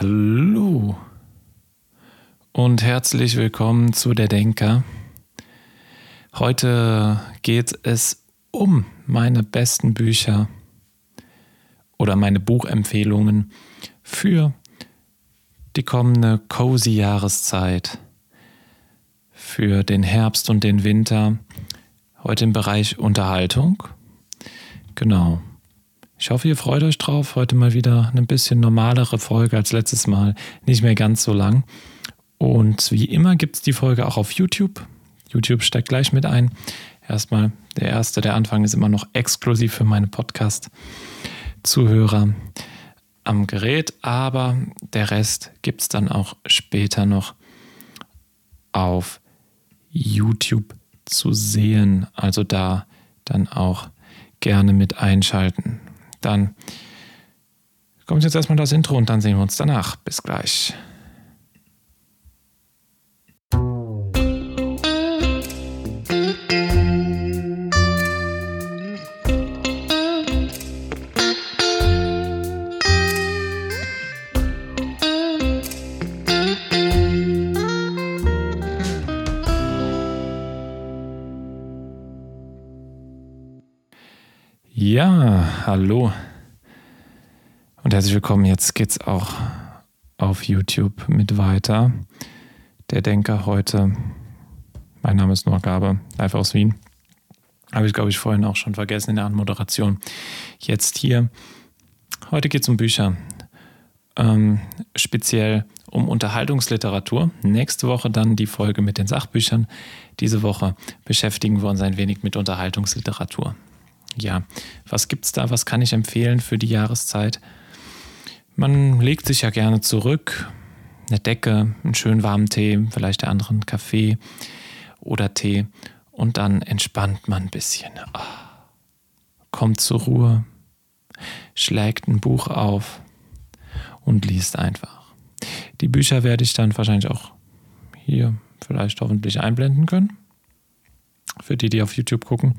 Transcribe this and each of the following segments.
Hallo und herzlich willkommen zu der Denker. Heute geht es um meine besten Bücher oder meine Buchempfehlungen für die kommende cozy Jahreszeit, für den Herbst und den Winter. Heute im Bereich Unterhaltung. Genau. Ich hoffe, ihr freut euch drauf. Heute mal wieder eine bisschen normalere Folge als letztes Mal. Nicht mehr ganz so lang. Und wie immer gibt es die Folge auch auf YouTube. YouTube steckt gleich mit ein. Erstmal der erste, der Anfang ist immer noch exklusiv für meine Podcast-Zuhörer am Gerät, aber der Rest gibt es dann auch später noch auf YouTube zu sehen. Also da dann auch gerne mit einschalten. Dann kommt jetzt erstmal das Intro und dann sehen wir uns danach. Bis gleich. Ja, hallo und herzlich willkommen. Jetzt geht's auch auf YouTube mit weiter. Der Denker heute. Mein Name ist Noah Gabe, live aus Wien. Habe ich, glaube ich, vorhin auch schon vergessen in der Anmoderation. Jetzt hier. Heute geht es um Bücher. Ähm, speziell um Unterhaltungsliteratur. Nächste Woche dann die Folge mit den Sachbüchern. Diese Woche beschäftigen wir uns ein wenig mit Unterhaltungsliteratur ja, was gibt es da? Was kann ich empfehlen für die Jahreszeit? Man legt sich ja gerne zurück, eine Decke, einen schönen warmen Tee, vielleicht der anderen Kaffee oder Tee und dann entspannt man ein bisschen. Oh, kommt zur Ruhe, schlägt ein Buch auf und liest einfach. Die Bücher werde ich dann wahrscheinlich auch hier vielleicht hoffentlich einblenden können. Für die, die auf YouTube gucken.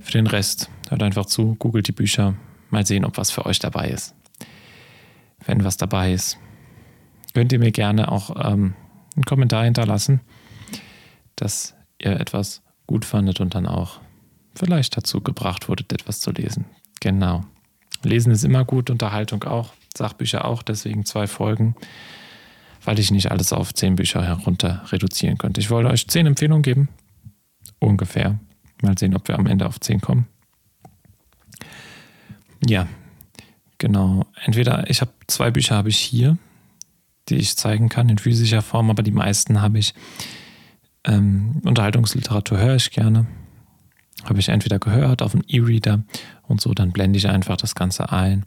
Für den Rest hört einfach zu, googelt die Bücher, mal sehen, ob was für euch dabei ist. Wenn was dabei ist, könnt ihr mir gerne auch ähm, einen Kommentar hinterlassen, dass ihr etwas gut fandet und dann auch vielleicht dazu gebracht wurdet, etwas zu lesen. Genau. Lesen ist immer gut, Unterhaltung auch, Sachbücher auch, deswegen zwei Folgen, weil ich nicht alles auf zehn Bücher herunter reduzieren könnte. Ich wollte euch zehn Empfehlungen geben, ungefähr. Mal sehen, ob wir am Ende auf 10 kommen. Ja, genau. Entweder ich habe zwei Bücher habe ich hier, die ich zeigen kann in physischer Form, aber die meisten habe ich ähm, Unterhaltungsliteratur höre ich gerne. Habe ich entweder gehört auf einem E-Reader und so, dann blende ich einfach das Ganze ein.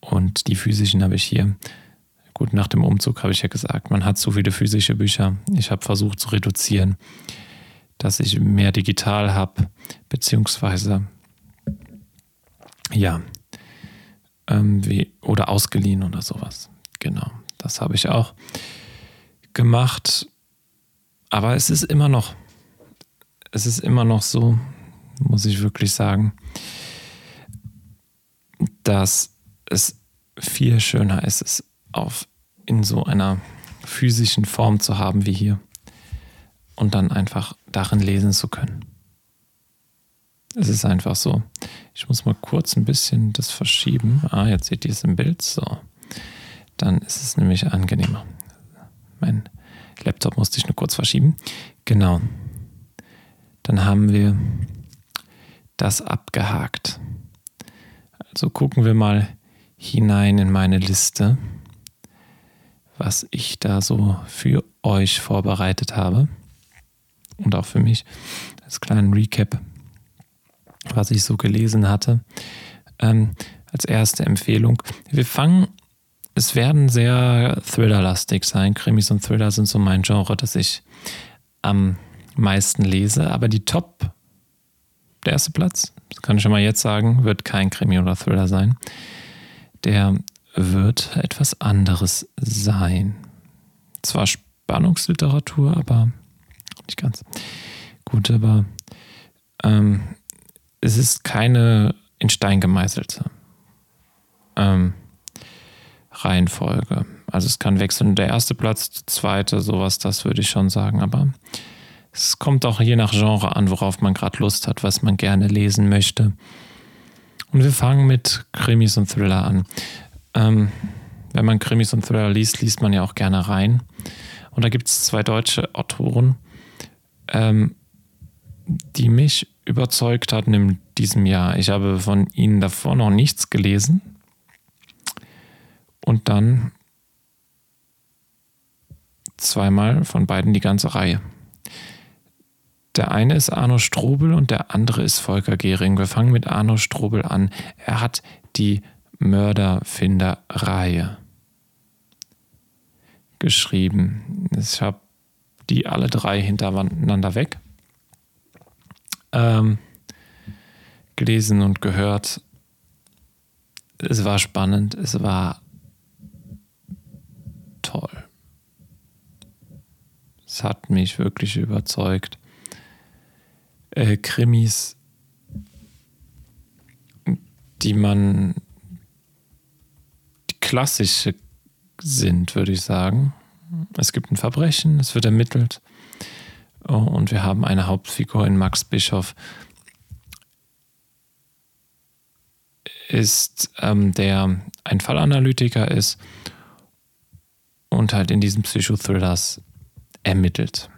Und die physischen habe ich hier. Gut, nach dem Umzug habe ich ja gesagt, man hat zu viele physische Bücher. Ich habe versucht zu reduzieren dass ich mehr digital habe, beziehungsweise ja, ähm, wie, oder ausgeliehen oder sowas. Genau, das habe ich auch gemacht. Aber es ist immer noch, es ist immer noch so, muss ich wirklich sagen, dass es viel schöner ist, es auf in so einer physischen Form zu haben wie hier und dann einfach darin lesen zu können. Es ist einfach so. Ich muss mal kurz ein bisschen das verschieben. Ah, jetzt seht ihr es im Bild. So. Dann ist es nämlich angenehmer. Mein Laptop musste ich nur kurz verschieben. Genau. Dann haben wir das abgehakt. Also gucken wir mal hinein in meine Liste, was ich da so für euch vorbereitet habe und auch für mich als kleinen Recap, was ich so gelesen hatte. Ähm, als erste Empfehlung. Wir fangen, es werden sehr Thriller-lastig sein. Krimis und Thriller sind so mein Genre, das ich am meisten lese. Aber die Top, der erste Platz, das kann ich schon mal jetzt sagen, wird kein Krimi oder Thriller sein. Der wird etwas anderes sein. Zwar Spannungsliteratur, aber nicht ganz gut, aber ähm, es ist keine in Stein gemeißelte ähm, Reihenfolge. Also es kann wechseln. Der erste Platz, der zweite, sowas, das würde ich schon sagen. Aber es kommt auch je nach Genre an, worauf man gerade Lust hat, was man gerne lesen möchte. Und wir fangen mit Krimis und Thriller an. Ähm, wenn man Krimis und Thriller liest, liest man ja auch gerne rein. Und da gibt es zwei deutsche Autoren, ähm, die mich überzeugt hatten in diesem Jahr. Ich habe von ihnen davor noch nichts gelesen. Und dann zweimal von beiden die ganze Reihe. Der eine ist Arno Strobel und der andere ist Volker Gehring. Wir fangen mit Arno Strobel an. Er hat die Mörderfinder-Reihe geschrieben. Ich habe die alle drei hintereinander weg ähm, gelesen und gehört. Es war spannend, es war toll. Es hat mich wirklich überzeugt. Äh, Krimis, die man die klassische sind, würde ich sagen. Es gibt ein Verbrechen, es wird ermittelt und wir haben eine Hauptfigur in Max Bischof, ist ähm, der ein Fallanalytiker ist und halt in diesen Psychothrillers ermittelt.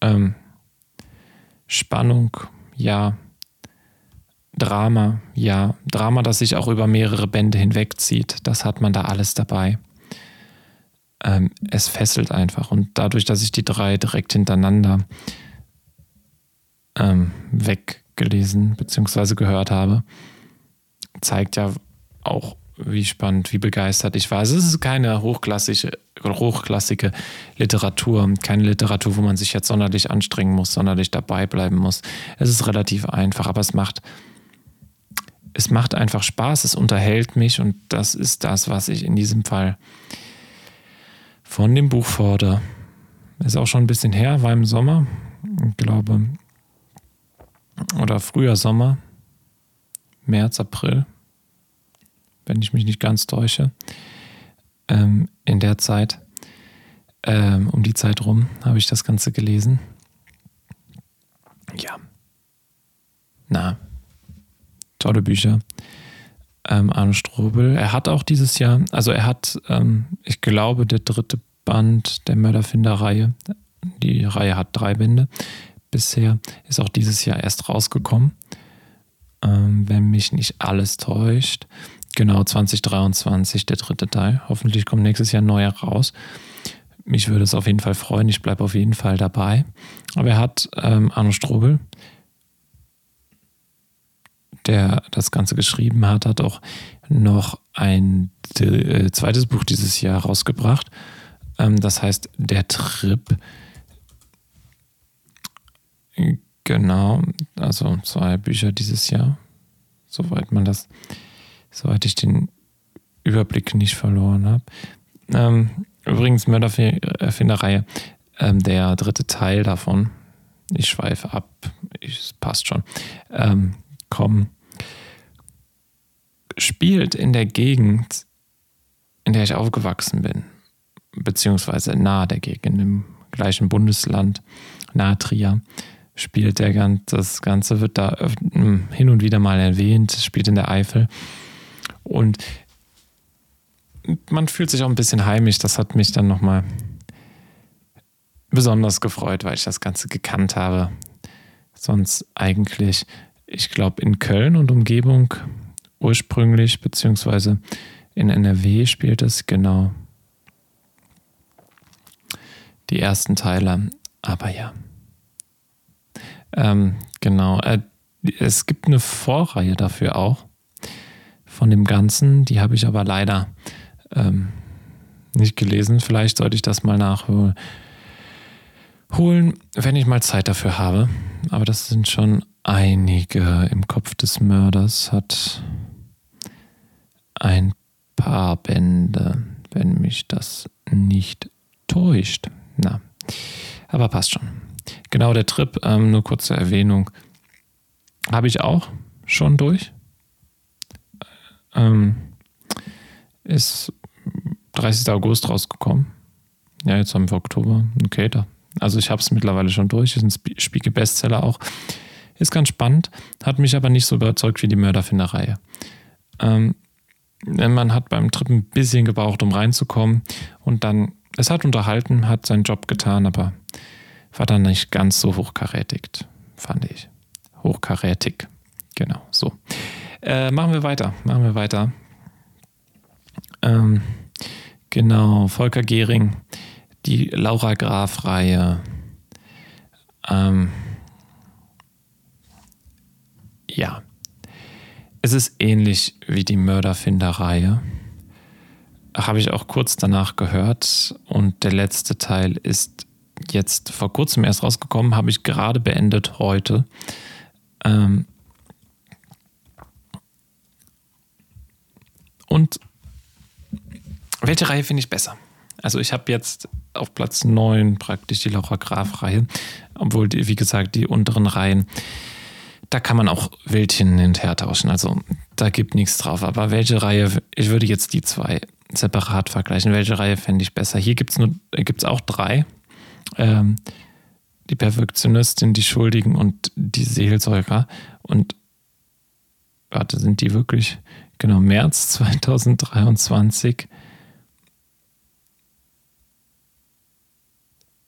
Ähm, Spannung, ja. Drama, ja. Drama, das sich auch über mehrere Bände hinwegzieht. Das hat man da alles dabei. Ähm, es fesselt einfach. Und dadurch, dass ich die drei direkt hintereinander ähm, weggelesen bzw. gehört habe, zeigt ja auch, wie spannend, wie begeistert ich war. Also es ist keine hochklassische, hochklassige Literatur, keine Literatur, wo man sich jetzt sonderlich anstrengen muss, sonderlich dabei bleiben muss. Es ist relativ einfach, aber es macht, es macht einfach Spaß, es unterhält mich und das ist das, was ich in diesem Fall von dem Buch fordere. Ist auch schon ein bisschen her, war im Sommer, ich glaube, oder früher Sommer, März, April wenn ich mich nicht ganz täusche. Ähm, in der Zeit, ähm, um die Zeit rum, habe ich das Ganze gelesen. Ja. Na, tolle Bücher. Ähm, Arne Strobel. Er hat auch dieses Jahr, also er hat, ähm, ich glaube, der dritte Band der Mörderfinder-Reihe. Die Reihe hat drei Bände bisher, ist auch dieses Jahr erst rausgekommen. Ähm, wenn mich nicht alles täuscht. Genau, 2023, der dritte Teil. Hoffentlich kommt nächstes Jahr ein neuer raus. Mich würde es auf jeden Fall freuen. Ich bleibe auf jeden Fall dabei. Aber er hat ähm, Arno Strobel, der das Ganze geschrieben hat, hat auch noch ein äh, zweites Buch dieses Jahr rausgebracht. Ähm, das heißt Der Trip. Genau, also zwei Bücher dieses Jahr, soweit man das soweit ich den Überblick nicht verloren habe. Ähm, übrigens, Mördererfinderreihe, ähm, der dritte Teil davon, ich schweife ab, es passt schon, ähm, komm, spielt in der Gegend, in der ich aufgewachsen bin, beziehungsweise nahe der Gegend, im gleichen Bundesland, nahe Trier spielt der das Ganze wird da hin und wieder mal erwähnt, spielt in der Eifel. Und man fühlt sich auch ein bisschen heimisch. Das hat mich dann nochmal besonders gefreut, weil ich das Ganze gekannt habe. Sonst eigentlich, ich glaube, in Köln und Umgebung ursprünglich, beziehungsweise in NRW spielt es genau die ersten Teile. Aber ja. Ähm, genau. Äh, es gibt eine Vorreihe dafür auch von dem Ganzen. Die habe ich aber leider ähm, nicht gelesen. Vielleicht sollte ich das mal nachholen, wenn ich mal Zeit dafür habe. Aber das sind schon einige. Im Kopf des Mörders hat ein paar Bände, wenn mich das nicht täuscht. Na, aber passt schon. Genau, der Trip, ähm, nur kurze Erwähnung, habe ich auch schon durch. Ähm, ist 30. August rausgekommen. Ja, jetzt haben wir Oktober. Okay, da. Also ich habe es mittlerweile schon durch. Ist ein Spiegel-Bestseller auch. Ist ganz spannend, hat mich aber nicht so überzeugt wie die Mörderfinderreihe. Ähm, man hat beim Trip ein bisschen gebraucht, um reinzukommen. Und dann, es hat unterhalten, hat seinen Job getan, aber war dann nicht ganz so hochkarätig, fand ich. Hochkarätig. Genau, so. Äh, machen wir weiter. Machen wir weiter. Ähm, genau, Volker Gehring, die Laura Graf-Reihe. Ähm, ja, es ist ähnlich wie die Mörderfinder-Reihe. Habe ich auch kurz danach gehört. Und der letzte Teil ist jetzt vor kurzem erst rausgekommen, habe ich gerade beendet heute. Ähm, und welche Reihe finde ich besser? Also ich habe jetzt auf Platz 9 praktisch die Laura Graf-Reihe, obwohl, die, wie gesagt, die unteren Reihen, da kann man auch Wildchen hin und her tauschen. Also da gibt nichts drauf. Aber welche Reihe, ich würde jetzt die zwei separat vergleichen. Welche Reihe fände ich besser? Hier gibt es auch drei. Ähm, die Perfektionistin, die Schuldigen und die Seelsäuger. Und warte, sind die wirklich, genau, März 2023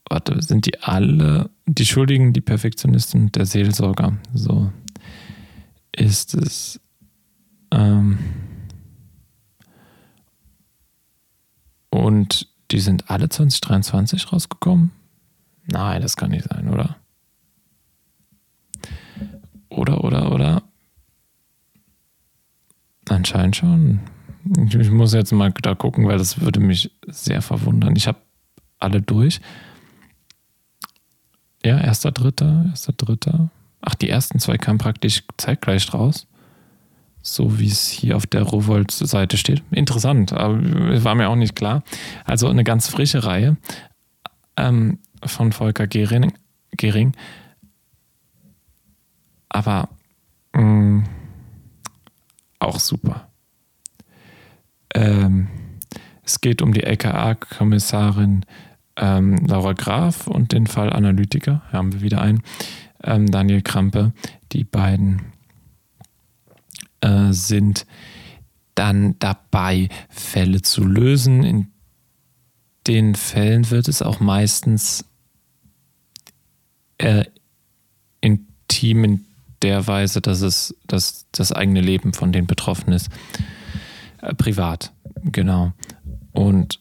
warte, sind die alle, die Schuldigen, die Perfektionisten der Seelsorger? So ist es. Ähm und die sind alle 2023 rausgekommen? Nein, das kann nicht sein, oder? Oder, oder, oder? Anscheinend schon. Ich muss jetzt mal da gucken, weil das würde mich sehr verwundern. Ich habe alle durch. Ja, erster, dritter, erster, dritter. Ach, die ersten zwei kamen praktisch zeitgleich raus. So wie es hier auf der Rowold-Seite steht. Interessant, aber war mir auch nicht klar. Also eine ganz frische Reihe ähm, von Volker Gering. Gering. Aber mh, mm, auch super. Ähm, es geht um die LKA-Kommissarin ähm, Laura Graf und den Fall Analytiker, haben wir wieder einen, ähm, Daniel Krampe. Die beiden äh, sind dann dabei, Fälle zu lösen. In den Fällen wird es auch meistens äh, intim in der Weise, dass es dass das eigene Leben von den Betroffenen ist. Äh, privat, genau. Und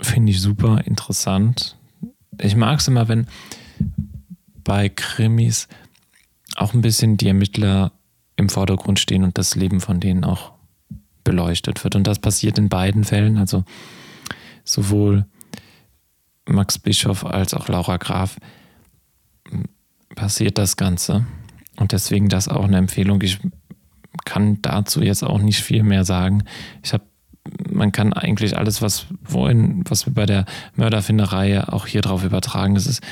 finde ich super interessant. Ich mag es immer, wenn bei Krimis auch ein bisschen die Ermittler im Vordergrund stehen und das Leben von denen auch beleuchtet wird. Und das passiert in beiden Fällen, also sowohl Max Bischof als auch Laura Graf passiert das Ganze. Und deswegen das auch eine Empfehlung. Ich kann dazu jetzt auch nicht viel mehr sagen. Ich habe man kann eigentlich alles, was vorhin, was wir bei der Mörderfinderei auch hier drauf übertragen. Das ist,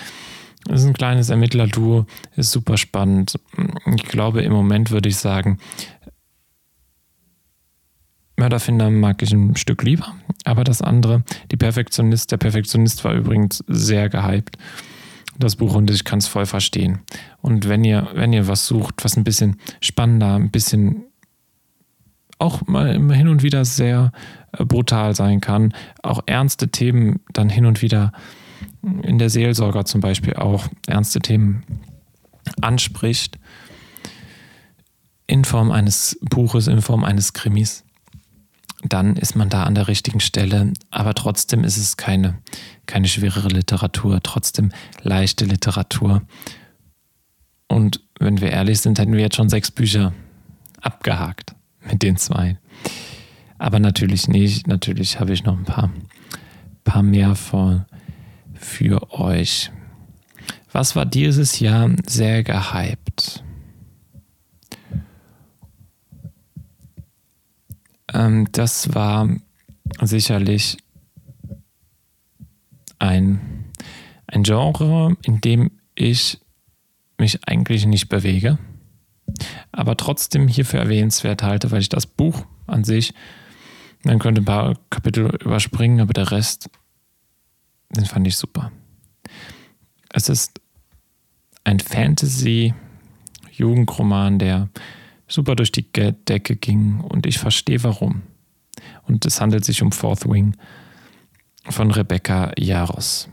das ist ein kleines Ermittlerduo, ist super spannend. Ich glaube, im Moment würde ich sagen, Mörderfinder mag ich ein Stück lieber, aber das andere, die Perfektionist, der Perfektionist war übrigens sehr gehypt. Das Buch und ich kann es voll verstehen. Und wenn ihr, wenn ihr was sucht, was ein bisschen spannender, ein bisschen auch mal hin und wieder sehr äh, brutal sein kann, auch ernste Themen dann hin und wieder in der Seelsorger zum Beispiel auch ernste Themen anspricht, in Form eines Buches, in Form eines Krimis, dann ist man da an der richtigen Stelle. Aber trotzdem ist es keine, keine schwerere Literatur, trotzdem leichte Literatur. Und wenn wir ehrlich sind, hätten wir jetzt schon sechs Bücher abgehakt mit den zwei. Aber natürlich nicht. Natürlich habe ich noch ein paar, paar mehr vor, für euch. Was war dieses Jahr sehr gehypt? Ähm, das war sicherlich ein, ein Genre, in dem ich mich eigentlich nicht bewege aber trotzdem hierfür erwähnenswert halte, weil ich das Buch an sich Man könnte ein paar Kapitel überspringen, aber der Rest, den fand ich super. Es ist ein Fantasy-Jugendroman, der super durch die Decke ging und ich verstehe warum. Und es handelt sich um Fourth Wing von Rebecca Jaros.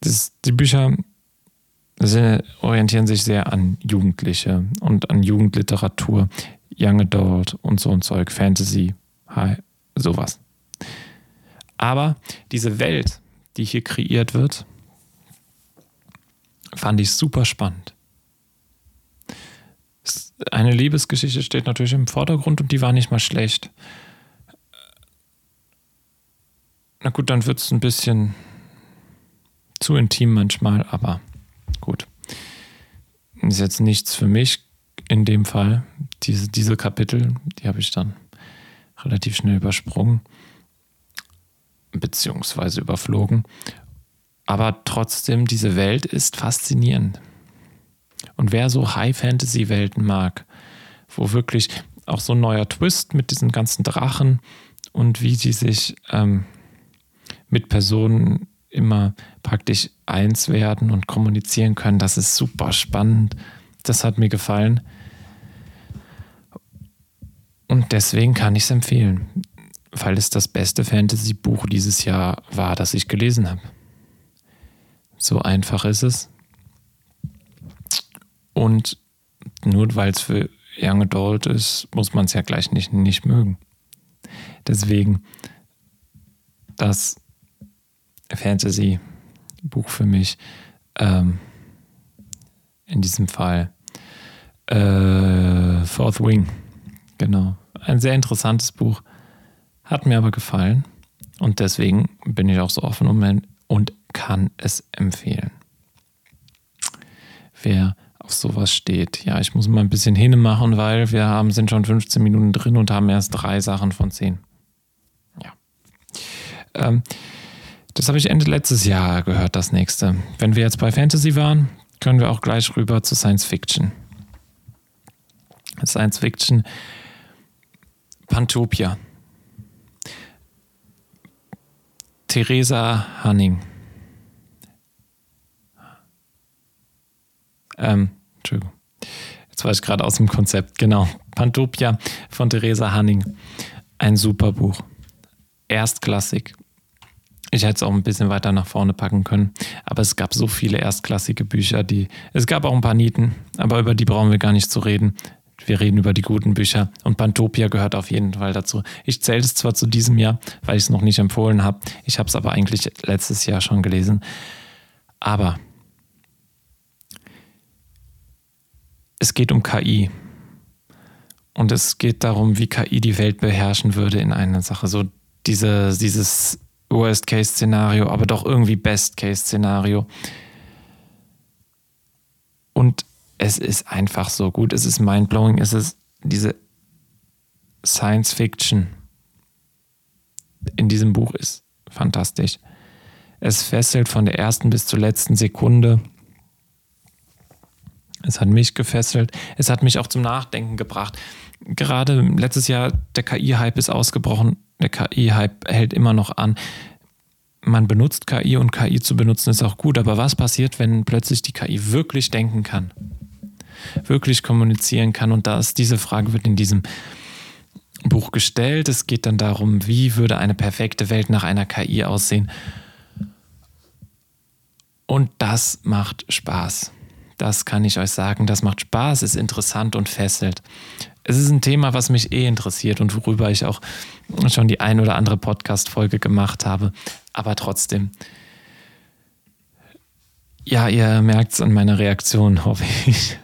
Das, die Bücher sind, orientieren sich sehr an Jugendliche und an Jugendliteratur, Young Adult und so ein Zeug, Fantasy, sowas. Aber diese Welt, die hier kreiert wird, fand ich super spannend. Eine Liebesgeschichte steht natürlich im Vordergrund und die war nicht mal schlecht. Na gut, dann wird es ein bisschen zu intim manchmal, aber. Ist jetzt nichts für mich in dem Fall. Diese, diese Kapitel, die habe ich dann relativ schnell übersprungen, beziehungsweise überflogen. Aber trotzdem, diese Welt ist faszinierend. Und wer so High-Fantasy-Welten mag, wo wirklich auch so ein neuer Twist mit diesen ganzen Drachen und wie sie sich ähm, mit Personen immer praktisch eins werden und kommunizieren können, das ist super spannend. Das hat mir gefallen. Und deswegen kann ich es empfehlen, weil es das beste Fantasy-Buch dieses Jahr war, das ich gelesen habe. So einfach ist es. Und nur weil es für Young Adult ist, muss man es ja gleich nicht, nicht mögen. Deswegen das Fantasy-Buch für mich ähm, in diesem Fall äh, Fourth Wing. Genau. Ein sehr interessantes Buch. Hat mir aber gefallen. Und deswegen bin ich auch so offen und kann es empfehlen. Wer auf sowas steht. Ja, ich muss mal ein bisschen hinmachen, weil wir haben, sind schon 15 Minuten drin und haben erst drei Sachen von zehn. Ja. Ähm, das habe ich Ende letztes Jahr gehört, das nächste. Wenn wir jetzt bei Fantasy waren, können wir auch gleich rüber zu Science Fiction. Science Fiction Pantopia. Theresa Hanning. Ähm, Entschuldigung. Jetzt war ich gerade aus dem Konzept. Genau. Pantopia von Theresa Hanning. Ein super Buch. Erstklassig. Ich hätte es auch ein bisschen weiter nach vorne packen können. Aber es gab so viele erstklassige Bücher, die. Es gab auch ein paar Nieten, aber über die brauchen wir gar nicht zu reden. Wir reden über die guten Bücher und Pantopia gehört auf jeden Fall dazu. Ich zähle es zwar zu diesem Jahr, weil ich es noch nicht empfohlen habe. Ich habe es aber eigentlich letztes Jahr schon gelesen. Aber es geht um KI. Und es geht darum, wie KI die Welt beherrschen würde in einer Sache. So diese, dieses Worst-Case-Szenario, aber doch irgendwie Best-Case-Szenario. Und es ist einfach so gut. Es ist mindblowing. Es ist diese Science-Fiction in diesem Buch ist fantastisch. Es fesselt von der ersten bis zur letzten Sekunde. Es hat mich gefesselt. Es hat mich auch zum Nachdenken gebracht. Gerade letztes Jahr, der KI-Hype ist ausgebrochen. Der KI-Hype hält immer noch an. Man benutzt KI und KI zu benutzen ist auch gut, aber was passiert, wenn plötzlich die KI wirklich denken kann? Wirklich kommunizieren kann? Und da diese Frage wird in diesem Buch gestellt. Es geht dann darum, wie würde eine perfekte Welt nach einer KI aussehen? Und das macht Spaß. Das kann ich euch sagen. Das macht Spaß, ist interessant und fesselt. Es ist ein Thema, was mich eh interessiert und worüber ich auch schon die ein oder andere Podcast-Folge gemacht habe. Aber trotzdem, ja, ihr merkt es an meiner Reaktion, hoffe ich,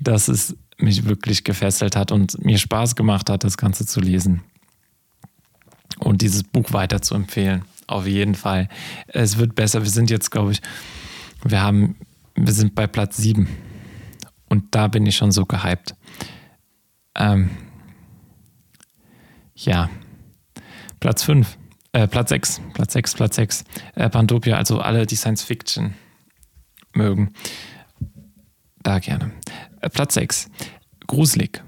dass es mich wirklich gefesselt hat und mir Spaß gemacht hat, das Ganze zu lesen. Und dieses Buch weiter zu empfehlen. Auf jeden Fall. Es wird besser. Wir sind jetzt, glaube ich, wir haben wir sind bei Platz 7. Und da bin ich schon so gehypt. Ähm, ja. Platz 5. Äh, Platz 6. Platz 6, Platz 6. Äh, Pantopia, also alle, die Science Fiction mögen. Da gerne. Äh, Platz 6. Gruselig.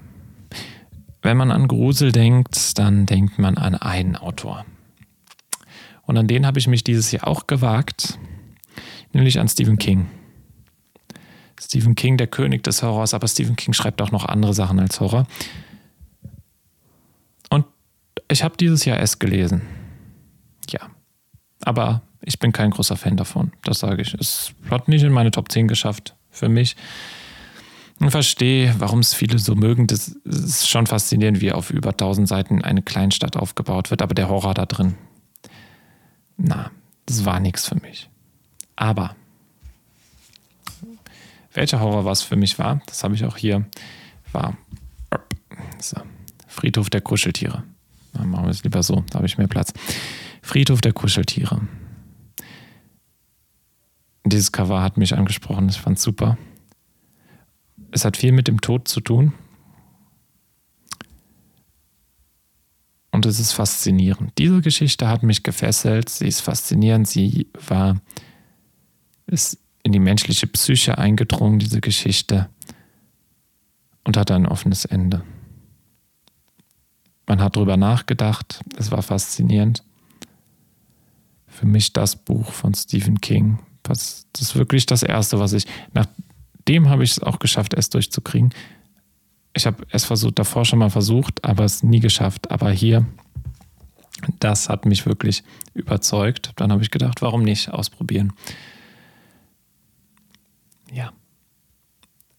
wenn man an Grusel denkt, dann denkt man an einen Autor. Und an den habe ich mich dieses Jahr auch gewagt, nämlich an Stephen King. Stephen King, der König des Horrors, aber Stephen King schreibt auch noch andere Sachen als Horror. Und ich habe dieses Jahr es gelesen. Ja. Aber ich bin kein großer Fan davon, das sage ich. Es hat nicht in meine Top 10 geschafft für mich. Ich verstehe, warum es viele so mögen. Das ist schon faszinierend, wie auf über 1000 Seiten eine Kleinstadt aufgebaut wird, aber der Horror da drin, na, das war nichts für mich. Aber welcher Horror was für mich war, das habe ich auch hier, war so, Friedhof der Kuscheltiere. Dann machen wir es lieber so, da habe ich mehr Platz. Friedhof der Kuscheltiere. Dieses Cover hat mich angesprochen, ich fand es super. Es hat viel mit dem Tod zu tun. Und es ist faszinierend. Diese Geschichte hat mich gefesselt. Sie ist faszinierend. Sie war, ist in die menschliche Psyche eingedrungen, diese Geschichte. Und hat ein offenes Ende. Man hat darüber nachgedacht. Es war faszinierend. Für mich das Buch von Stephen King. Das ist wirklich das Erste, was ich, nachdem habe ich es auch geschafft, es durchzukriegen ich habe es versucht, davor schon mal versucht, aber es nie geschafft. Aber hier, das hat mich wirklich überzeugt. Dann habe ich gedacht, warum nicht ausprobieren? Ja.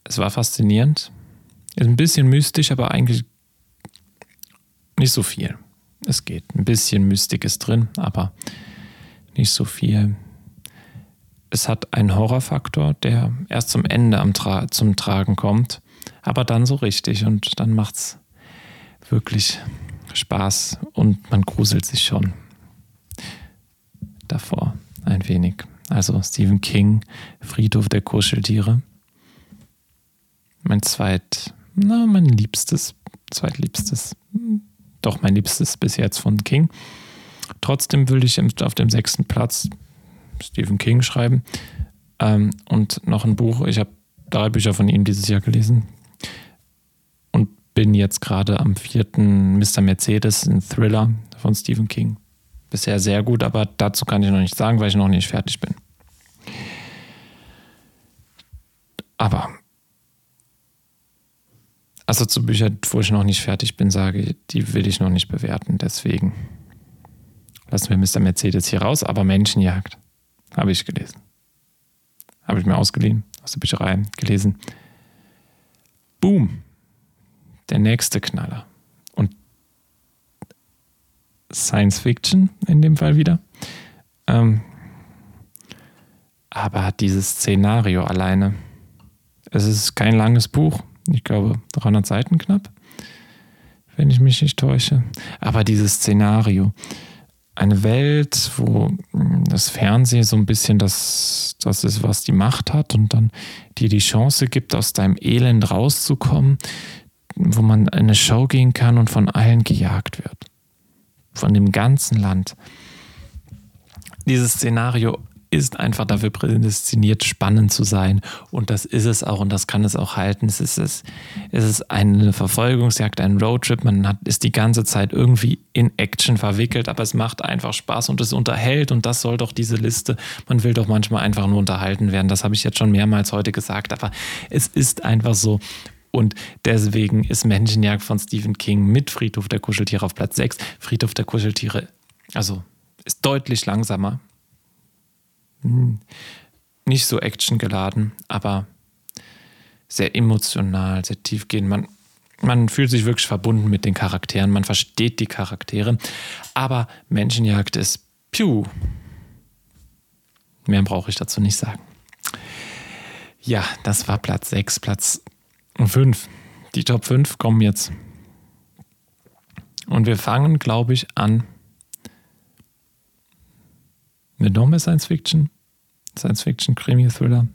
Es war faszinierend. Ein bisschen mystisch, aber eigentlich nicht so viel. Es geht. Ein bisschen Mystik ist drin, aber nicht so viel. Es hat einen Horrorfaktor, der erst zum Ende am Tra zum Tragen kommt aber dann so richtig und dann macht es wirklich Spaß und man gruselt sich schon davor ein wenig. Also Stephen King, Friedhof der Kuscheltiere. Mein zweit, na, mein liebstes, zweitliebstes, doch mein liebstes bis jetzt von King. Trotzdem würde ich auf dem sechsten Platz Stephen King schreiben. Ähm, und noch ein Buch, ich habe drei Bücher von ihm dieses Jahr gelesen bin jetzt gerade am vierten Mr. Mercedes, ein Thriller von Stephen King. Bisher sehr gut, aber dazu kann ich noch nicht sagen, weil ich noch nicht fertig bin. Aber, also zu Büchern, wo ich noch nicht fertig bin, sage ich, die will ich noch nicht bewerten. Deswegen lassen wir Mr. Mercedes hier raus, aber Menschenjagd habe ich gelesen. Habe ich mir ausgeliehen, aus der Bücherei gelesen. Boom der nächste Knaller. Science Fiction in dem Fall wieder. Ähm, aber dieses Szenario alleine, es ist kein langes Buch, ich glaube 300 Seiten knapp, wenn ich mich nicht täusche. Aber dieses Szenario, eine Welt, wo hm, das Fernsehen so ein bisschen das, das ist, was die Macht hat und dann dir die Chance gibt, aus deinem Elend rauszukommen, wo man in eine Show gehen kann und von allen gejagt wird. Von dem ganzen Land. Dieses Szenario ist einfach dafür prädestiniert, spannend zu sein. Und das ist es auch und das kann es auch halten. Es ist, es, ist eine Verfolgungsjagd, ein Roadtrip. Man hat, ist die ganze Zeit irgendwie in Action verwickelt, aber es macht einfach Spaß und es unterhält. Und das soll doch diese Liste. Man will doch manchmal einfach nur unterhalten werden. Das habe ich jetzt schon mehrmals heute gesagt, aber es ist einfach so. Und deswegen ist Menschenjagd von Stephen King mit Friedhof der Kuscheltiere auf Platz 6. Friedhof der Kuscheltiere, also ist deutlich langsamer. Hm, nicht so actiongeladen, aber sehr emotional, sehr tiefgehend. Man, man fühlt sich wirklich verbunden mit den Charakteren, man versteht die Charaktere. Aber Menschenjagd ist piu. Mehr brauche ich dazu nicht sagen. Ja, das war Platz 6. Platz Fünf. Die Top 5 kommen jetzt. Und wir fangen, glaube ich, an mit noch mehr Science Fiction. Science Fiction, Krimi, Thriller,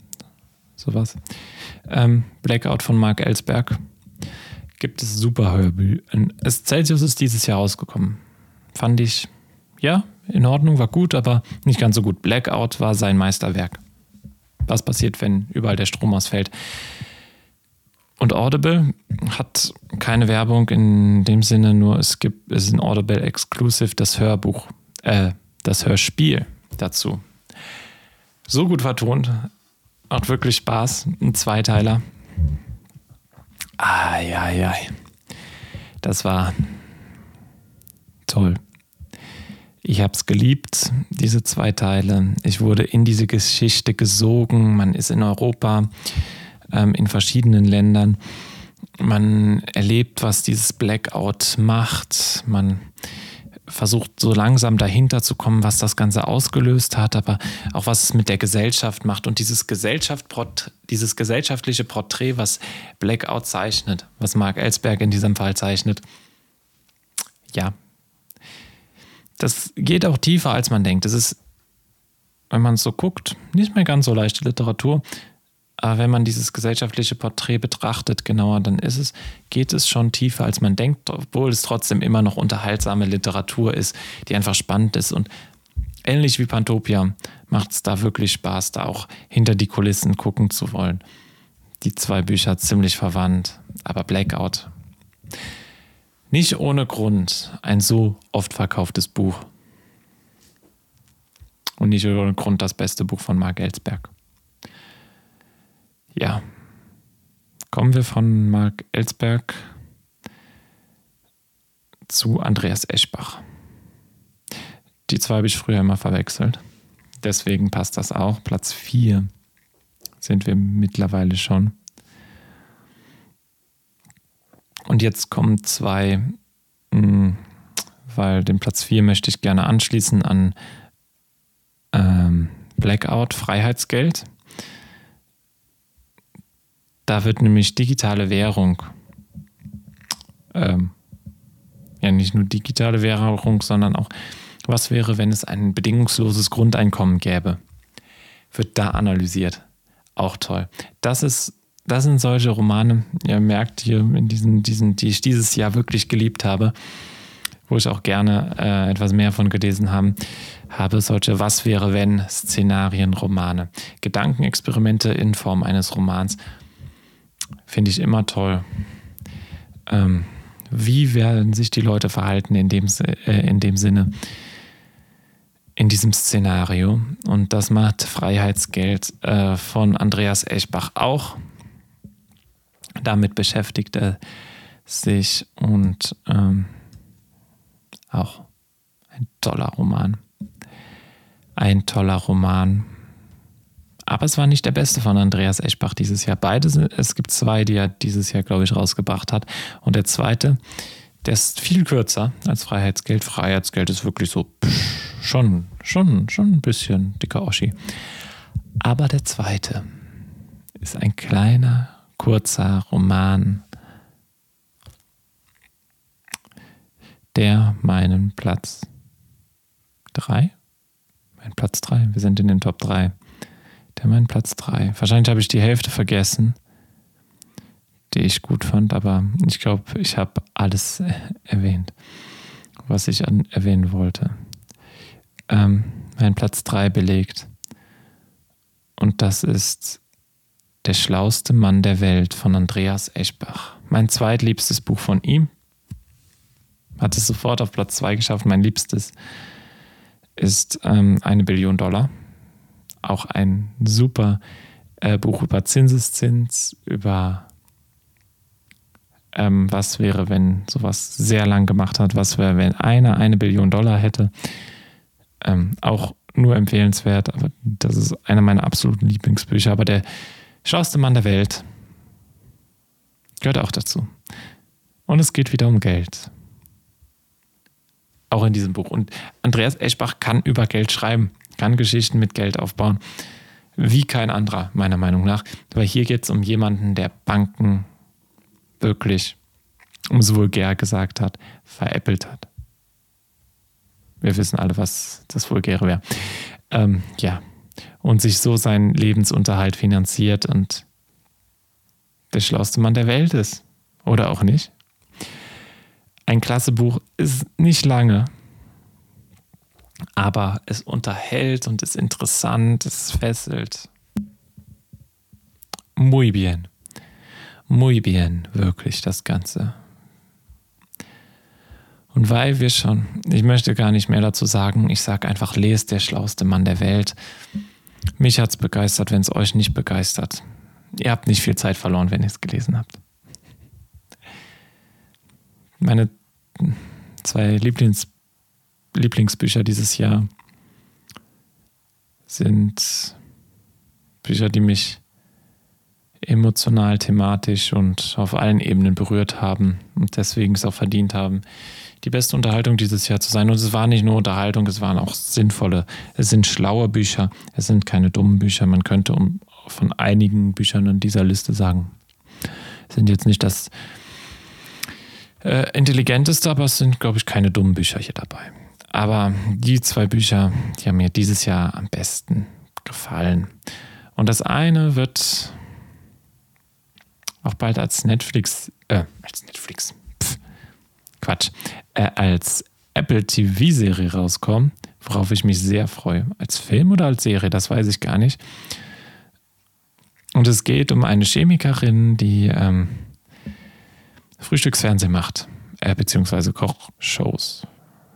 sowas. Ähm, Blackout von Mark Ellsberg. Gibt es super Hörbücher. Celsius ist dieses Jahr rausgekommen. Fand ich, ja, in Ordnung, war gut, aber nicht ganz so gut. Blackout war sein Meisterwerk. Was passiert, wenn überall der Strom ausfällt? Und Audible hat keine Werbung in dem Sinne, nur es gibt, es ist ein Audible Exclusive, das Hörbuch, äh, das Hörspiel dazu. So gut vertont, macht wirklich Spaß. Ein Zweiteiler. Eieiei. Das war toll. Ich habe es geliebt, diese zwei Teile. Ich wurde in diese Geschichte gesogen. Man ist in Europa, ähm, in verschiedenen Ländern. Man erlebt, was dieses Blackout macht. Man versucht so langsam dahinter zu kommen, was das Ganze ausgelöst hat, aber auch was es mit der Gesellschaft macht. Und dieses, Gesellschaft, dieses gesellschaftliche Porträt, was Blackout zeichnet, was Mark Ellsberg in diesem Fall zeichnet, ja, das geht auch tiefer, als man denkt. Das ist, wenn man es so guckt, nicht mehr ganz so leichte Literatur. Aber wenn man dieses gesellschaftliche Porträt betrachtet genauer, dann ist es, geht es schon tiefer, als man denkt, obwohl es trotzdem immer noch unterhaltsame Literatur ist, die einfach spannend ist. Und ähnlich wie Pantopia macht es da wirklich Spaß, da auch hinter die Kulissen gucken zu wollen. Die zwei Bücher ziemlich verwandt, aber Blackout. Nicht ohne Grund ein so oft verkauftes Buch. Und nicht ohne Grund das beste Buch von Mark Ellsberg. Ja, kommen wir von Marc Ellsberg zu Andreas Eschbach. Die zwei habe ich früher immer verwechselt. Deswegen passt das auch. Platz 4 sind wir mittlerweile schon. Und jetzt kommen zwei, hm, weil den Platz 4 möchte ich gerne anschließen an ähm, Blackout, Freiheitsgeld. Da wird nämlich digitale Währung, ähm, ja nicht nur digitale Währung, sondern auch, was wäre, wenn es ein bedingungsloses Grundeinkommen gäbe, wird da analysiert. Auch toll. Das ist, das sind solche Romane, ihr merkt hier in diesen, diesen, die ich dieses Jahr wirklich geliebt habe, wo ich auch gerne äh, etwas mehr von gelesen haben, habe solche Was wäre wenn Szenarien, Romane, Gedankenexperimente in Form eines Romans Finde ich immer toll. Ähm, wie werden sich die Leute verhalten in dem, äh, in dem Sinne, in diesem Szenario? Und das macht Freiheitsgeld äh, von Andreas Eschbach auch. Damit beschäftigt er sich und ähm, auch ein toller Roman. Ein toller Roman aber es war nicht der beste von Andreas Eschbach dieses Jahr. Beide, es gibt zwei, die er dieses Jahr, glaube ich, rausgebracht hat. Und der zweite, der ist viel kürzer als Freiheitsgeld. Freiheitsgeld ist wirklich so pff, schon, schon, schon ein bisschen dicker Oschi. Aber der zweite ist ein kleiner, kurzer Roman, der meinen Platz drei, mein Platz drei, wir sind in den Top drei der mein Platz 3. Wahrscheinlich habe ich die Hälfte vergessen, die ich gut fand, aber ich glaube, ich habe alles erwähnt, was ich an, erwähnen wollte. Ähm, mein Platz 3 belegt. Und das ist Der schlauste Mann der Welt von Andreas Eschbach. Mein zweitliebstes Buch von ihm. Hat es sofort auf Platz 2 geschafft. Mein liebstes ist ähm, Eine Billion Dollar auch ein super äh, Buch über Zinseszins, über ähm, was wäre, wenn sowas sehr lang gemacht hat, was wäre, wenn einer eine Billion Dollar hätte. Ähm, auch nur empfehlenswert, aber das ist einer meiner absoluten Lieblingsbücher. Aber der schlauste Mann der Welt gehört auch dazu. Und es geht wieder um Geld. Auch in diesem Buch. Und Andreas Eschbach kann über Geld schreiben kann Geschichten mit Geld aufbauen, wie kein anderer, meiner Meinung nach. Weil hier geht es um jemanden, der Banken wirklich, um es vulgär gesagt hat, veräppelt hat. Wir wissen alle, was das Vulgäre wäre. Ähm, ja. Und sich so seinen Lebensunterhalt finanziert und der schlauste Mann der Welt ist. Oder auch nicht. Ein klasse Buch ist nicht lange, aber es unterhält und ist interessant, es fesselt. Muy bien. muy bien, wirklich das Ganze. Und weil wir schon, ich möchte gar nicht mehr dazu sagen, ich sage einfach, lest der schlauste Mann der Welt. Mich hat es begeistert, wenn es euch nicht begeistert. Ihr habt nicht viel Zeit verloren, wenn ihr es gelesen habt. Meine zwei Lieblings Lieblingsbücher dieses Jahr sind Bücher, die mich emotional, thematisch und auf allen Ebenen berührt haben und deswegen es auch verdient haben, die beste Unterhaltung dieses Jahr zu sein. Und es war nicht nur Unterhaltung, es waren auch sinnvolle, es sind schlaue Bücher, es sind keine dummen Bücher. Man könnte von einigen Büchern in dieser Liste sagen, sind jetzt nicht das äh, intelligenteste, aber es sind, glaube ich, keine dummen Bücher hier dabei. Aber die zwei Bücher, die haben mir dieses Jahr am besten gefallen. Und das eine wird auch bald als Netflix, äh, als Netflix, pf, Quatsch, äh, als Apple TV-Serie rauskommen, worauf ich mich sehr freue. Als Film oder als Serie, das weiß ich gar nicht. Und es geht um eine Chemikerin, die ähm, Frühstücksfernsehen macht, äh, beziehungsweise Kochshows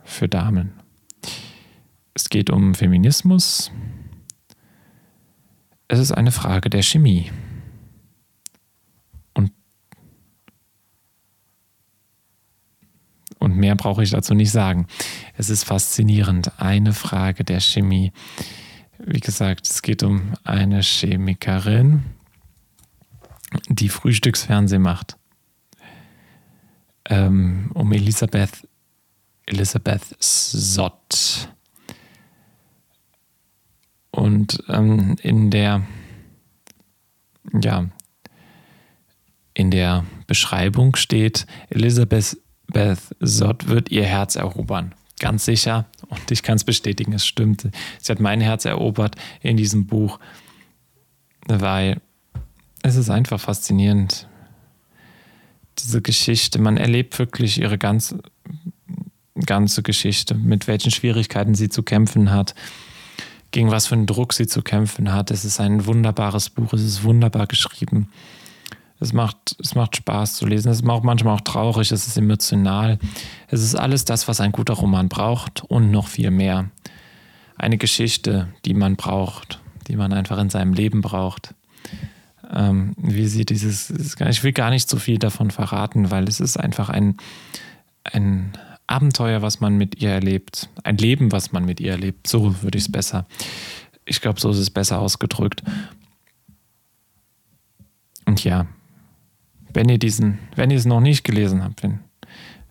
für Damen. Es geht um Feminismus. Es ist eine Frage der Chemie. Und mehr brauche ich dazu nicht sagen. Es ist faszinierend. Eine Frage der Chemie. Wie gesagt, es geht um eine Chemikerin, die Frühstücksfernsehen macht. Ähm, um Elisabeth, Elisabeth Sott. Und ähm, in der, ja, in der Beschreibung steht, Elisabeth Beth Sott wird ihr Herz erobern. Ganz sicher. Und ich kann es bestätigen, es stimmt. Sie hat mein Herz erobert in diesem Buch, weil es ist einfach faszinierend. Diese Geschichte, man erlebt wirklich ihre ganze, ganze Geschichte, mit welchen Schwierigkeiten sie zu kämpfen hat, gegen was für einen Druck sie zu kämpfen hat. Es ist ein wunderbares Buch, es ist wunderbar geschrieben. Es macht, es macht Spaß zu lesen. Es ist auch manchmal auch traurig, es ist emotional. Es ist alles das, was ein guter Roman braucht und noch viel mehr. Eine Geschichte, die man braucht, die man einfach in seinem Leben braucht. Ähm, wie sie dieses, ich will gar nicht so viel davon verraten, weil es ist einfach ein, ein Abenteuer, was man mit ihr erlebt. Ein Leben, was man mit ihr erlebt. So würde ich es besser. Ich glaube, so ist es besser ausgedrückt. Und ja, wenn ihr diesen, wenn ihr es noch nicht gelesen habt, wenn,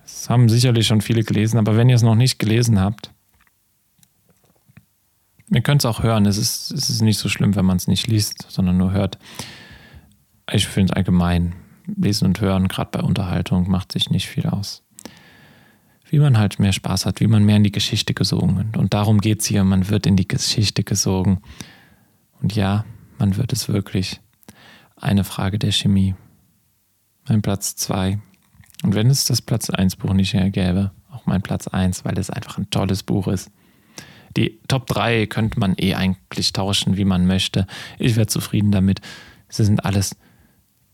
es haben sicherlich schon viele gelesen, aber wenn ihr es noch nicht gelesen habt, ihr könnt es auch hören, es ist, es ist nicht so schlimm, wenn man es nicht liest, sondern nur hört. Ich finde es allgemein, lesen und hören, gerade bei Unterhaltung, macht sich nicht viel aus. Wie man halt mehr Spaß hat, wie man mehr in die Geschichte gesogen wird. Und darum geht es hier, man wird in die Geschichte gesogen. Und ja, man wird es wirklich. Eine Frage der Chemie mein Platz 2. Und wenn es das Platz 1 Buch nicht mehr gäbe, auch mein Platz 1, weil es einfach ein tolles Buch ist. Die Top 3 könnte man eh eigentlich tauschen, wie man möchte. Ich wäre zufrieden damit. Sie sind alles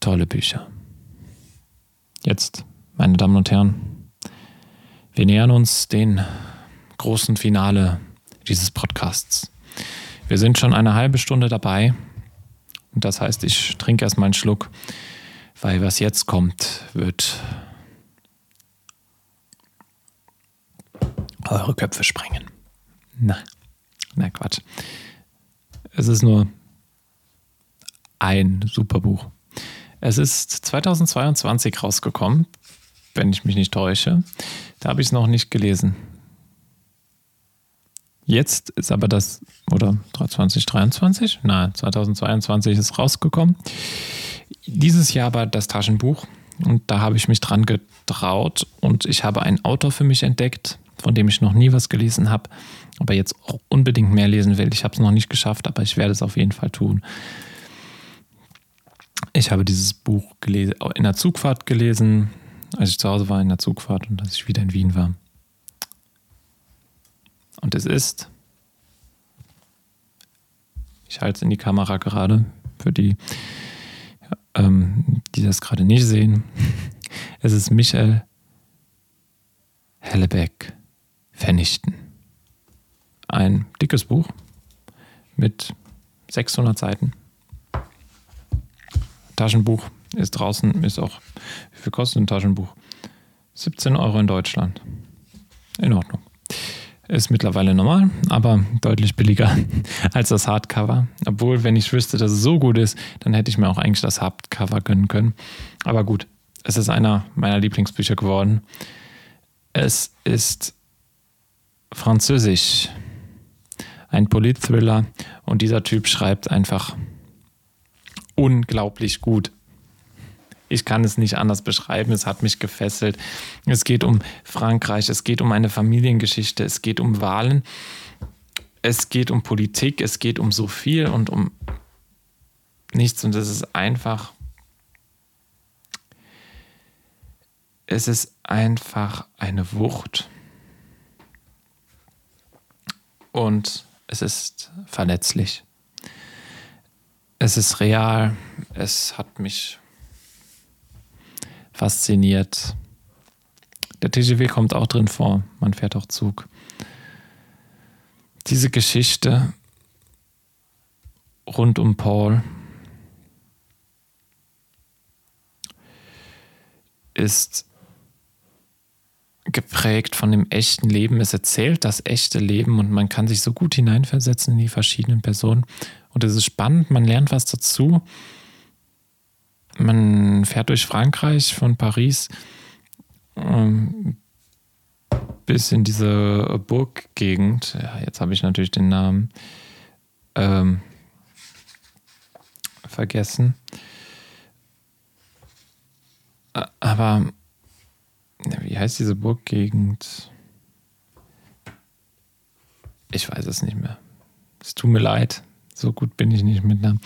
tolle Bücher. Jetzt, meine Damen und Herren, wir nähern uns dem großen Finale dieses Podcasts. Wir sind schon eine halbe Stunde dabei. Und das heißt, ich trinke erstmal einen Schluck weil was jetzt kommt, wird eure Köpfe sprengen. Na, na Quatsch. Es ist nur ein super Buch. Es ist 2022 rausgekommen, wenn ich mich nicht täusche. Da habe ich es noch nicht gelesen. Jetzt ist aber das, oder 2023? Nein, 2022 ist rausgekommen. Dieses Jahr war das Taschenbuch und da habe ich mich dran getraut und ich habe einen Autor für mich entdeckt, von dem ich noch nie was gelesen habe, aber jetzt auch unbedingt mehr lesen will. Ich habe es noch nicht geschafft, aber ich werde es auf jeden Fall tun. Ich habe dieses Buch in der Zugfahrt gelesen, als ich zu Hause war in der Zugfahrt und als ich wieder in Wien war. Und es ist, ich halte es in die Kamera gerade, für die ähm, die das gerade nicht sehen. Es ist Michael Hellebeck Vernichten. Ein dickes Buch mit 600 Seiten. Taschenbuch ist draußen, ist auch, wie viel kostet ein Taschenbuch? 17 Euro in Deutschland. In Ordnung. Ist mittlerweile normal, aber deutlich billiger als das Hardcover. Obwohl, wenn ich wüsste, dass es so gut ist, dann hätte ich mir auch eigentlich das Hardcover gönnen können. Aber gut, es ist einer meiner Lieblingsbücher geworden. Es ist französisch. Ein Politthriller und dieser Typ schreibt einfach unglaublich gut. Ich kann es nicht anders beschreiben. Es hat mich gefesselt. Es geht um Frankreich, es geht um eine Familiengeschichte, es geht um Wahlen, es geht um Politik, es geht um so viel und um nichts. Und es ist einfach. Es ist einfach eine Wucht. Und es ist verletzlich. Es ist real. Es hat mich fasziniert. Der TGW kommt auch drin vor. Man fährt auch Zug. Diese Geschichte rund um Paul ist geprägt von dem echten Leben. Es erzählt das echte Leben und man kann sich so gut hineinversetzen in die verschiedenen Personen. Und es ist spannend, man lernt was dazu. Man fährt durch Frankreich von Paris ähm, bis in diese Burggegend. Ja, jetzt habe ich natürlich den Namen ähm, vergessen. Aber wie heißt diese Burggegend? Ich weiß es nicht mehr. Es tut mir leid. So gut bin ich nicht mit Namen.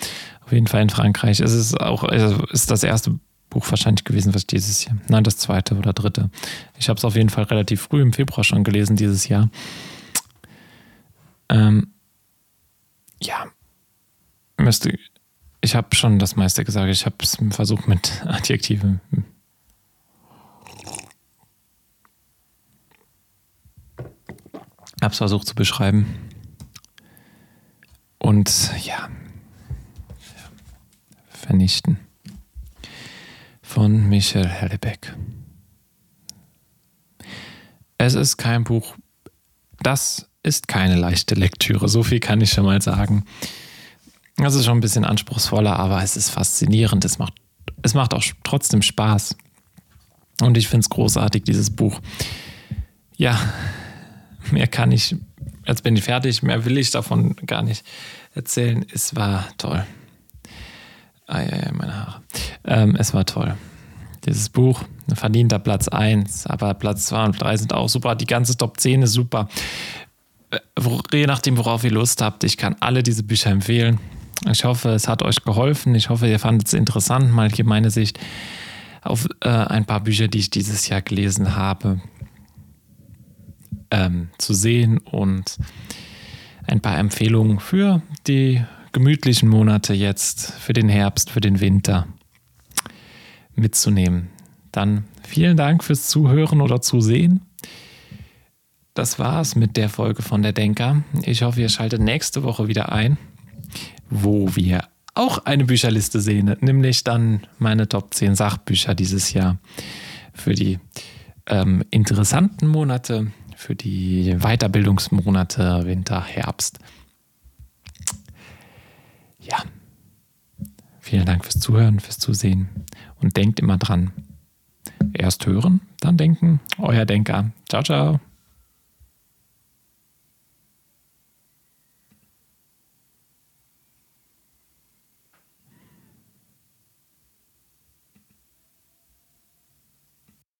Auf jeden Fall in Frankreich. Es ist auch es ist das erste Buch wahrscheinlich gewesen, was dieses Jahr. Nein, das zweite oder dritte. Ich habe es auf jeden Fall relativ früh im Februar schon gelesen dieses Jahr. Ähm, ja, müsste. Ich habe schon das meiste gesagt. Ich habe es versucht mit Adjektiven. Habe es versucht zu beschreiben. Und ja, vernichten. Von Michel Hellebeck. Es ist kein Buch, das ist keine leichte Lektüre, so viel kann ich schon mal sagen. Es ist schon ein bisschen anspruchsvoller, aber es ist faszinierend. Es macht, es macht auch trotzdem Spaß. Und ich finde es großartig, dieses Buch. Ja, mehr kann ich, jetzt bin ich fertig, mehr will ich davon gar nicht erzählen. Es war toll. Ah, ja, ja, meine Haare. Ähm, es war toll. Dieses Buch, verdienter Platz 1, aber Platz 2 und 3 sind auch super. Die ganze Top 10 ist super. Äh, je nachdem, worauf ihr Lust habt, ich kann alle diese Bücher empfehlen. Ich hoffe, es hat euch geholfen. Ich hoffe, ihr fandet es interessant, mal hier meine Sicht auf äh, ein paar Bücher, die ich dieses Jahr gelesen habe, ähm, zu sehen und ein paar Empfehlungen für die gemütlichen Monate jetzt, für den Herbst, für den Winter mitzunehmen. Dann vielen Dank fürs Zuhören oder Zusehen. Das war's mit der Folge von der Denker. Ich hoffe, ihr schaltet nächste Woche wieder ein, wo wir auch eine Bücherliste sehen, nämlich dann meine Top 10 Sachbücher dieses Jahr für die ähm, interessanten Monate für die Weiterbildungsmonate Winter, Herbst. Ja, vielen Dank fürs Zuhören, fürs Zusehen und denkt immer dran. Erst hören, dann denken. Euer Denker. Ciao, ciao.